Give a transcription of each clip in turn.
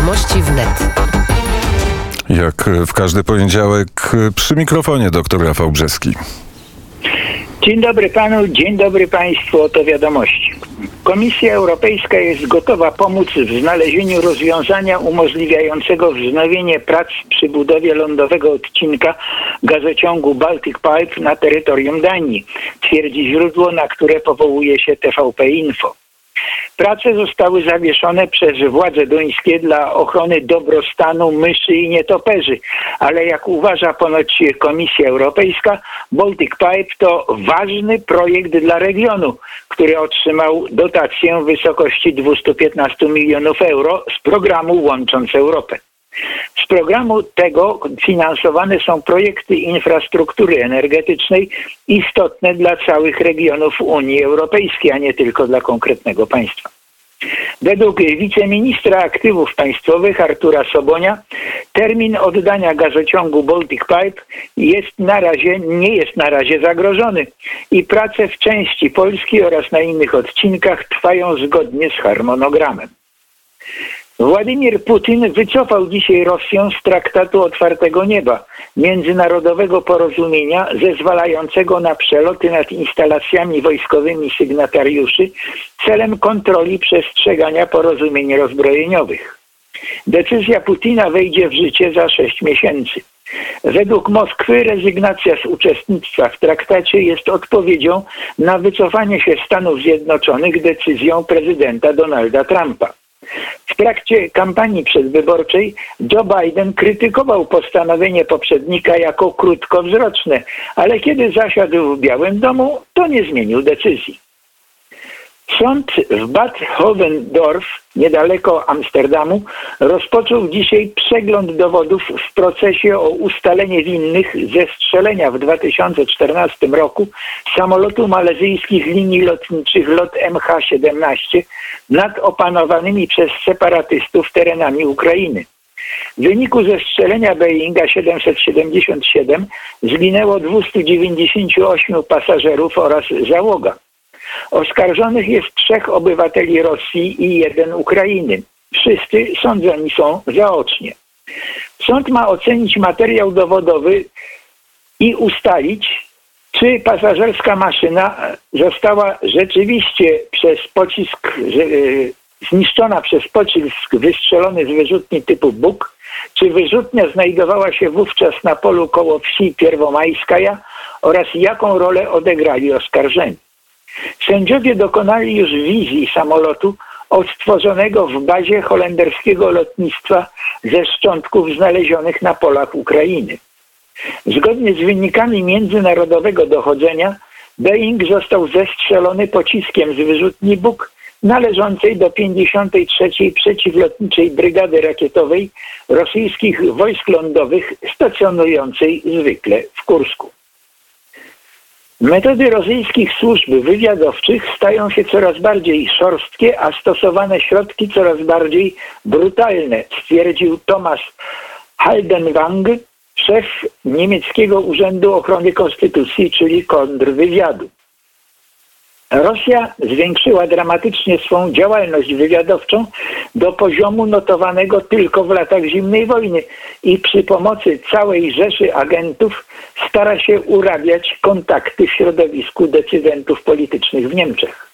Wiadomości wnet. Jak w każdy poniedziałek przy mikrofonie dr Rafał Brzeski. Dzień dobry panu, dzień dobry państwu, oto wiadomości. Komisja Europejska jest gotowa pomóc w znalezieniu rozwiązania umożliwiającego wznowienie prac przy budowie lądowego odcinka gazociągu Baltic Pipe na terytorium Danii, twierdzi źródło, na które powołuje się TVP Info. Prace zostały zawieszone przez władze duńskie dla ochrony dobrostanu myszy i nietoperzy, ale jak uważa ponoć Komisja Europejska, Baltic Pipe to ważny projekt dla regionu, który otrzymał dotację w wysokości 215 milionów euro z programu Łącząc Europę. Z programu tego finansowane są projekty infrastruktury energetycznej istotne dla całych regionów Unii Europejskiej, a nie tylko dla konkretnego państwa. Według wiceministra aktywów państwowych Artura Sobonia termin oddania gazociągu Baltic Pipe jest na razie, nie jest na razie zagrożony i prace w części Polski oraz na innych odcinkach trwają zgodnie z harmonogramem. Władimir Putin wycofał dzisiaj Rosję z traktatu otwartego nieba, międzynarodowego porozumienia zezwalającego na przeloty nad instalacjami wojskowymi sygnatariuszy celem kontroli przestrzegania porozumień rozbrojeniowych. Decyzja Putina wejdzie w życie za sześć miesięcy. Według Moskwy rezygnacja z uczestnictwa w traktacie jest odpowiedzią na wycofanie się Stanów Zjednoczonych decyzją prezydenta Donalda Trumpa. W trakcie kampanii przedwyborczej Joe Biden krytykował postanowienie poprzednika jako krótkowzroczne, ale kiedy zasiadł w Białym Domu, to nie zmienił decyzji. Sąd w Bad Hovendorf, niedaleko Amsterdamu, rozpoczął dzisiaj przegląd dowodów w procesie o ustalenie winnych ze strzelenia w 2014 roku samolotu malezyjskich linii lotniczych LOT MH17 nad opanowanymi przez separatystów terenami Ukrainy. W wyniku zestrzelenia Boeinga 777 zginęło 298 pasażerów oraz załoga. Oskarżonych jest trzech obywateli Rosji i jeden Ukrainy. Wszyscy sądzeni są zaocznie. Sąd ma ocenić materiał dowodowy i ustalić, czy pasażerska maszyna została rzeczywiście przez pocisk e, zniszczona przez pocisk wystrzelony z wyrzutni typu Buk, czy wyrzutnia znajdowała się wówczas na polu koło wsi Pierwomajskaja oraz jaką rolę odegrali oskarżeni. Sędziowie dokonali już wizji samolotu odtworzonego w bazie holenderskiego lotnictwa ze szczątków znalezionych na polach Ukrainy. Zgodnie z wynikami międzynarodowego dochodzenia, Boeing został zestrzelony pociskiem z wyrzutni Buk należącej do 53. Przeciwlotniczej Brygady Rakietowej rosyjskich wojsk lądowych stacjonującej zwykle w Kursku. Metody rosyjskich służb wywiadowczych stają się coraz bardziej szorstkie, a stosowane środki coraz bardziej brutalne, stwierdził Thomas Haldenwang, szef niemieckiego Urzędu Ochrony Konstytucji, czyli kontrwywiadu. Rosja zwiększyła dramatycznie swą działalność wywiadowczą do poziomu notowanego tylko w latach zimnej wojny i przy pomocy całej rzeszy agentów stara się urabiać kontakty w środowisku decydentów politycznych w Niemczech.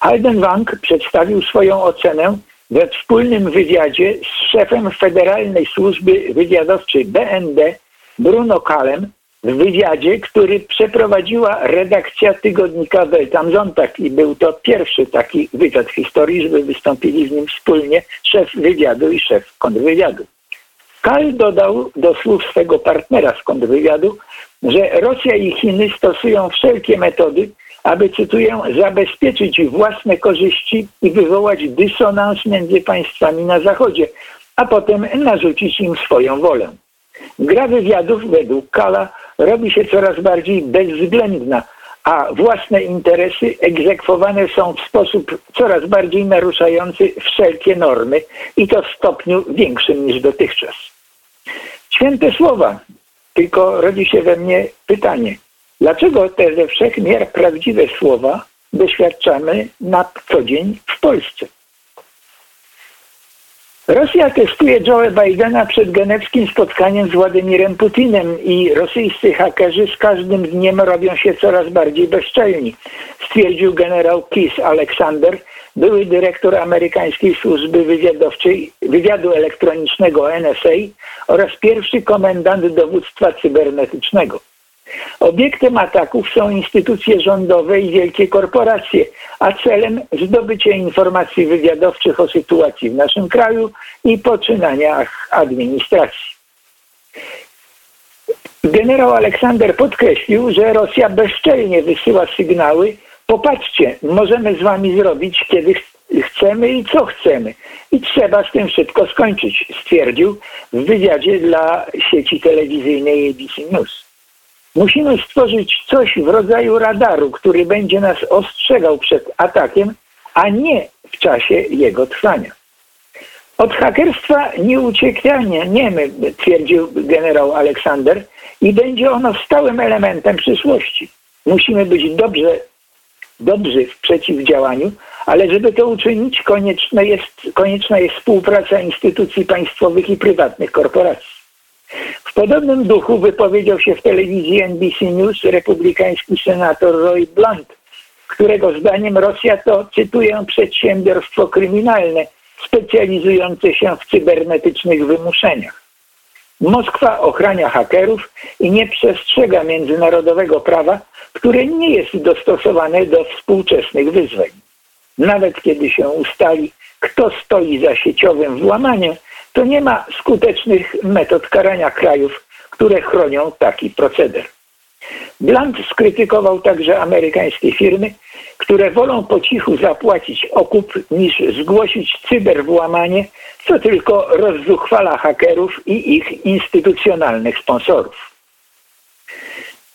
Haldenwang przedstawił swoją ocenę we wspólnym wywiadzie z szefem Federalnej Służby Wywiadowczej BND Bruno Kalem w wywiadzie, który przeprowadziła redakcja tygodnika Welt am Sonntag i był to pierwszy taki wywiad w historii, żeby wystąpili w nim wspólnie szef wywiadu i szef kontrwywiadu. Kal dodał do słów swego partnera z kontrwywiadu, że Rosja i Chiny stosują wszelkie metody, aby, cytuję, zabezpieczyć własne korzyści i wywołać dysonans między państwami na Zachodzie, a potem narzucić im swoją wolę. Gra wywiadów według Kala robi się coraz bardziej bezwzględna, a własne interesy egzekwowane są w sposób coraz bardziej naruszający wszelkie normy i to w stopniu większym niż dotychczas. Święte słowa, tylko rodzi się we mnie pytanie, dlaczego te ze wszech miar prawdziwe słowa doświadczamy na co dzień w Polsce? Rosja testuje Joe Bidena przed genewskim spotkaniem z Władimirem Putinem i rosyjscy hakerzy z każdym dniem robią się coraz bardziej bezczelni, stwierdził generał Keith Alexander, były dyrektor amerykańskiej służby wywiadowczej, wywiadu elektronicznego NSA oraz pierwszy komendant dowództwa cybernetycznego. Obiektem ataków są instytucje rządowe i wielkie korporacje, a celem zdobycie informacji wywiadowczych o sytuacji w naszym kraju i poczynaniach administracji. Generał Aleksander podkreślił, że Rosja bezczelnie wysyła sygnały, popatrzcie, możemy z wami zrobić, kiedy chcemy i co chcemy. I trzeba z tym szybko skończyć, stwierdził w wywiadzie dla sieci telewizyjnej ABC News. Musimy stworzyć coś w rodzaju radaru, który będzie nas ostrzegał przed atakiem, a nie w czasie jego trwania. Od hakerstwa nie uciekniemy, twierdził generał Aleksander, i będzie ono stałym elementem przyszłości. Musimy być dobrze, dobrzy w przeciwdziałaniu, ale żeby to uczynić, konieczna jest, konieczna jest współpraca instytucji państwowych i prywatnych korporacji. W podobnym duchu wypowiedział się w telewizji NBC News republikański senator Roy Blunt, którego zdaniem Rosja to, cytuję, przedsiębiorstwo kryminalne specjalizujące się w cybernetycznych wymuszeniach. Moskwa ochrania hakerów i nie przestrzega międzynarodowego prawa, które nie jest dostosowane do współczesnych wyzwań. Nawet kiedy się ustali, kto stoi za sieciowym włamaniem, to nie ma skutecznych metod karania krajów, które chronią taki proceder. Blunt skrytykował także amerykańskie firmy, które wolą po cichu zapłacić okup niż zgłosić cyberwłamanie, co tylko rozzuchwala hakerów i ich instytucjonalnych sponsorów.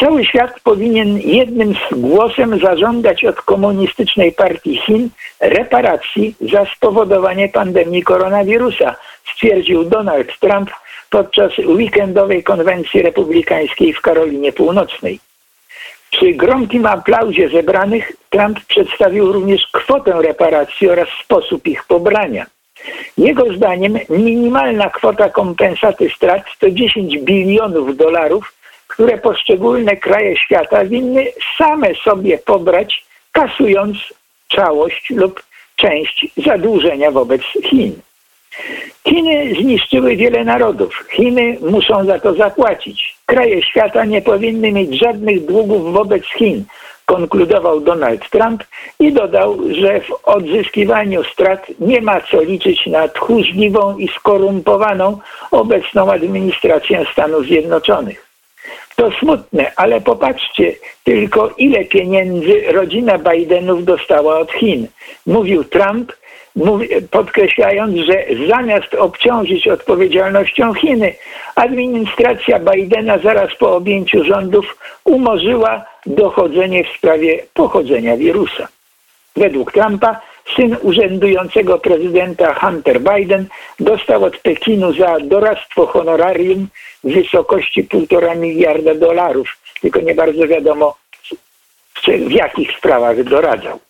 Cały świat powinien jednym głosem zażądać od komunistycznej partii Chin reparacji za spowodowanie pandemii koronawirusa, stwierdził Donald Trump podczas weekendowej konwencji republikańskiej w Karolinie Północnej. Przy gromkim aplauzie zebranych Trump przedstawił również kwotę reparacji oraz sposób ich pobrania. Jego zdaniem minimalna kwota kompensaty strat to 10 bilionów dolarów, które poszczególne kraje świata winny same sobie pobrać, kasując całość lub część zadłużenia wobec Chin. Chiny zniszczyły wiele narodów. Chiny muszą za to zapłacić. Kraje świata nie powinny mieć żadnych długów wobec Chin, konkludował Donald Trump i dodał, że w odzyskiwaniu strat nie ma co liczyć na tchórzliwą i skorumpowaną obecną administrację Stanów Zjednoczonych. To smutne, ale popatrzcie tylko, ile pieniędzy rodzina Bidenów dostała od Chin. Mówił Trump, podkreślając, że zamiast obciążyć odpowiedzialnością Chiny, administracja Bidena zaraz po objęciu rządów umorzyła dochodzenie w sprawie pochodzenia wirusa. Według Trumpa syn urzędującego prezydenta Hunter Biden dostał od Pekinu za doradztwo honorarium w wysokości 1,5 miliarda dolarów, tylko nie bardzo wiadomo w jakich sprawach doradzał.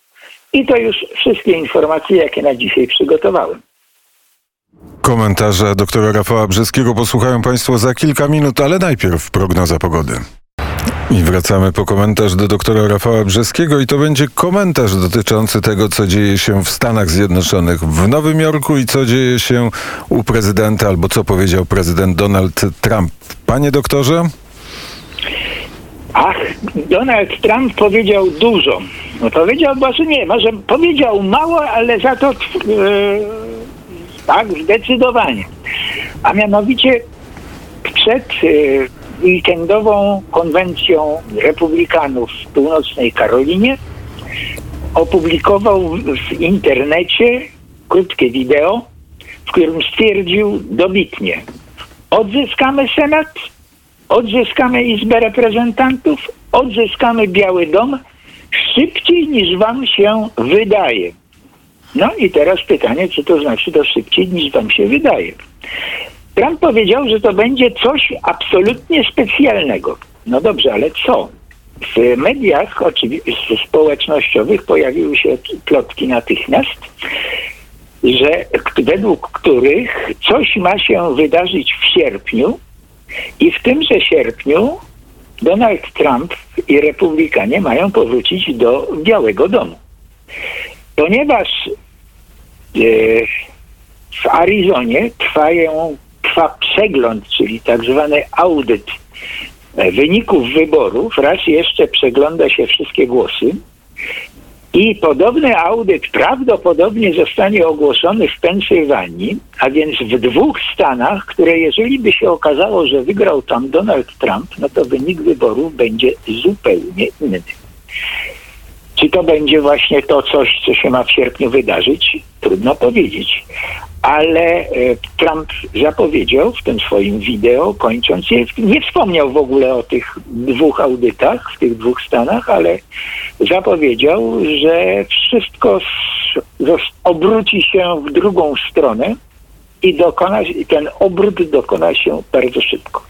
I to już wszystkie informacje, jakie na dzisiaj przygotowałem. Komentarze doktora Rafała Brzeskiego posłuchają Państwo za kilka minut, ale najpierw prognoza pogody. I wracamy po komentarz do doktora Rafała Brzeskiego i to będzie komentarz dotyczący tego, co dzieje się w Stanach Zjednoczonych, w Nowym Jorku i co dzieje się u prezydenta, albo co powiedział prezydent Donald Trump. Panie doktorze? Ach, Donald Trump powiedział dużo. No powiedział, może nie, może powiedział mało, ale za to yy, tak, zdecydowanie. A mianowicie przed yy, weekendową konwencją republikanów w północnej Karolinie opublikował w internecie krótkie wideo, w którym stwierdził dobitnie, odzyskamy Senat, odzyskamy Izbę Reprezentantów, odzyskamy Biały Dom szybciej niż wam się wydaje. No i teraz pytanie, co to znaczy to szybciej niż wam się wydaje. Trump powiedział, że to będzie coś absolutnie specjalnego. No dobrze, ale co? W mediach oczywiście społecznościowych pojawiły się plotki natychmiast, że według których coś ma się wydarzyć w sierpniu i w tymże sierpniu Donald Trump i Republikanie mają powrócić do Białego Domu. Ponieważ e, w Arizonie trwają, trwa przegląd, czyli tak zwany audyt e, wyników wyborów, raz jeszcze przegląda się wszystkie głosy i podobny audyt prawdopodobnie zostanie ogłoszony w Pensylwanii, a więc w dwóch stanach, które jeżeli by się okazało, że wygrał tam Donald Trump, no to wynik wyborów będzie zupełnie inny. Czy to będzie właśnie to coś, co się ma w sierpniu wydarzyć? Trudno powiedzieć. Ale e, Trump zapowiedział w tym swoim wideo, kończąc nie wspomniał w ogóle o tych dwóch audytach w tych dwóch stanach, ale zapowiedział, że wszystko obróci się w drugą stronę i dokona, ten obrót dokona się bardzo szybko.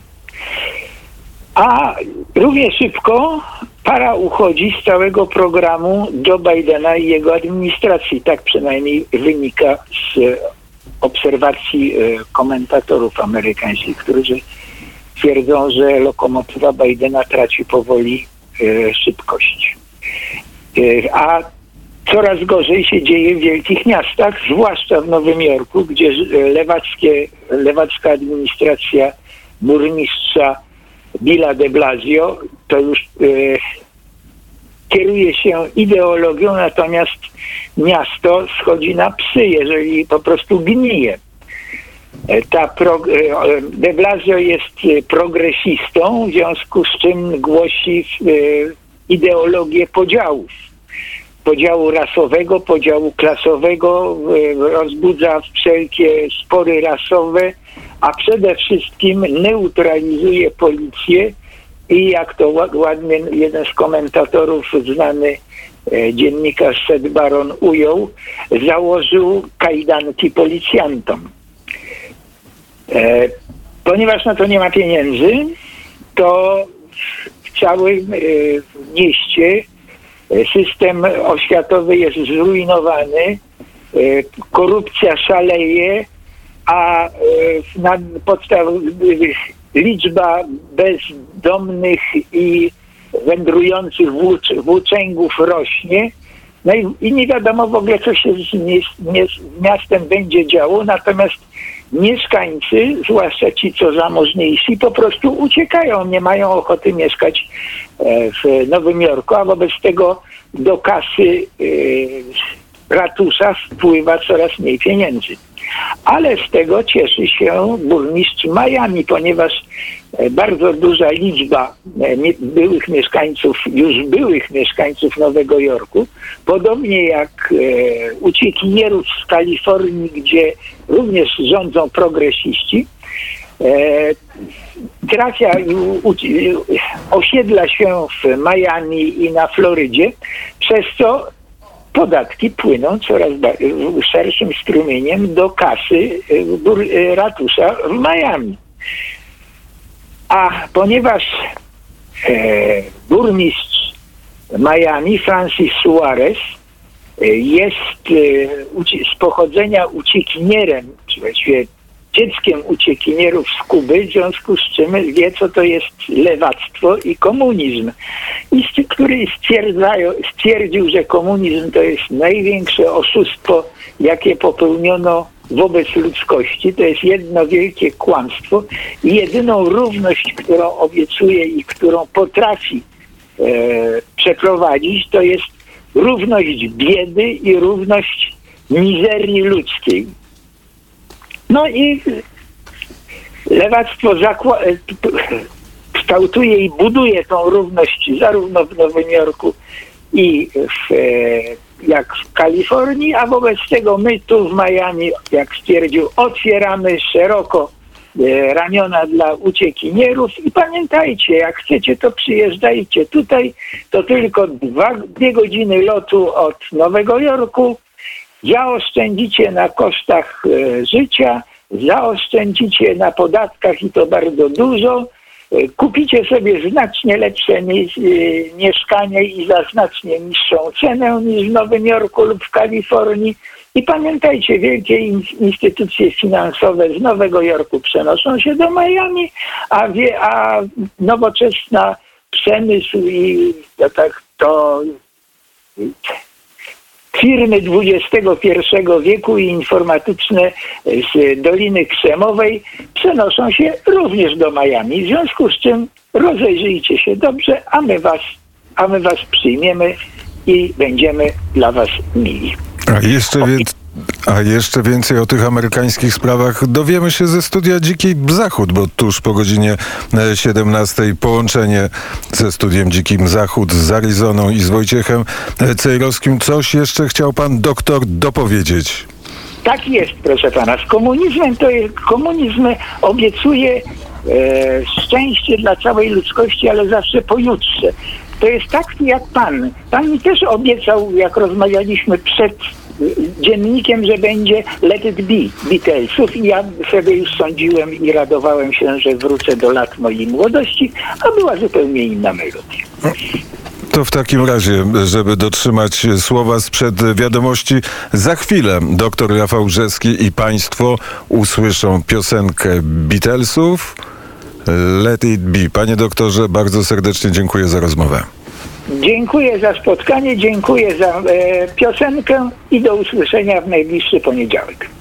A równie szybko para uchodzi z całego programu Joe Bidena i jego administracji. Tak przynajmniej wynika z obserwacji e, komentatorów amerykańskich, którzy twierdzą, że lokomotywa Bidena traci powoli e, szybkość. E, a coraz gorzej się dzieje w wielkich miastach, zwłaszcza w Nowym Jorku, gdzie lewackie, lewacka administracja burmistrza Billa de Blasio to już e, kieruje się ideologią, natomiast miasto schodzi na psy, jeżeli po prostu gnije. E, ta pro, e, de Blasio jest progresistą, w związku z czym głosi ideologię podziałów. Podziału rasowego, podziału klasowego, rozbudza wszelkie spory rasowe, a przede wszystkim neutralizuje policję i jak to ładnie jeden z komentatorów, znany e, dziennikarz Seth Baron ujął, założył kajdanki policjantom. E, ponieważ na to nie ma pieniędzy, to w całym e, mieście system oświatowy jest zrujnowany, korupcja szaleje, a na podstawie liczba bezdomnych i wędrujących włócz, włóczęgów rośnie. No i, i, nie wiadomo w ogóle, co się z, nie, nie, z miastem będzie działo, natomiast mieszkańcy, zwłaszcza ci, co zamożniejsi, po prostu uciekają, nie mają ochoty mieszkać e, w Nowym Jorku, a wobec tego do kasy e, ratusza wpływa coraz mniej pieniędzy. Ale z tego cieszy się burmistrz Miami, ponieważ e, bardzo duża liczba e, byłych mieszkańców, już byłych mieszkańców Nowego Jorku, podobnie jak e, uciekinierów z Kalifornii, gdzie również rządzą progresiści, trafia i osiedla się w Miami i na Florydzie, przez co podatki płyną coraz szerszym strumieniem do kasy y, y, ratusza w Miami. A ponieważ e, burmistrz Miami, Francis Suarez, e, jest e, z pochodzenia uciekinierem, czy właściwie dzieckiem uciekinierów z Kuby, w związku z czym wie, co to jest lewactwo i komunizm. I który stwierdził, że komunizm to jest największe oszustwo, jakie popełniono wobec ludzkości. To jest jedno wielkie kłamstwo i jedyną równość, którą obiecuje i którą potrafi e, przeprowadzić, to jest równość biedy i równość mizerii ludzkiej. No i lewactwo kształtuje i buduje tą równość zarówno w Nowym Jorku i w, e, jak w Kalifornii, a wobec tego my tu w Miami, jak stwierdził, otwieramy szeroko e, ramiona dla uciekinierów. I pamiętajcie, jak chcecie, to przyjeżdżajcie tutaj, to tylko dwa, dwie godziny lotu od Nowego Jorku, zaoszczędzicie na kosztach e, życia, zaoszczędzicie na podatkach i to bardzo dużo, e, kupicie sobie znacznie lepsze e, mieszkanie i za znacznie niższą cenę niż w Nowym Jorku lub w Kalifornii. I pamiętajcie, wielkie in- instytucje finansowe z Nowego Jorku przenoszą się do Miami, a, wie, a nowoczesna przemysł i to, tak, to firmy XXI wieku i informatyczne z Doliny Krzemowej przenoszą się również do Miami. W związku z czym rozejrzyjcie się dobrze, a my was, a my was przyjmiemy i będziemy dla was mili. A jeszcze, więc, a jeszcze więcej o tych amerykańskich sprawach dowiemy się ze studia Dziki Zachód, bo tuż po godzinie e, 17 połączenie ze studiem Dzikim Zachód z Arizoną i z Wojciechem e, Cejrowskim. Coś jeszcze chciał pan doktor dopowiedzieć? Tak jest, proszę pana. Z komunizmem to jest, komunizm obiecuje e, szczęście dla całej ludzkości, ale zawsze pojutrze. To jest tak jak pan. Pan mi też obiecał, jak rozmawialiśmy przed e, dziennikiem, że będzie Let It Be Beatlesów i ja sobie już sądziłem i radowałem się, że wrócę do lat mojej młodości, a była zupełnie inna melodia. To w takim razie, żeby dotrzymać słowa sprzed wiadomości, za chwilę dr Rafał Brzeski i państwo usłyszą piosenkę Beatlesów Let It Be. Panie doktorze, bardzo serdecznie dziękuję za rozmowę. Dziękuję za spotkanie, dziękuję za e, piosenkę i do usłyszenia w najbliższy poniedziałek.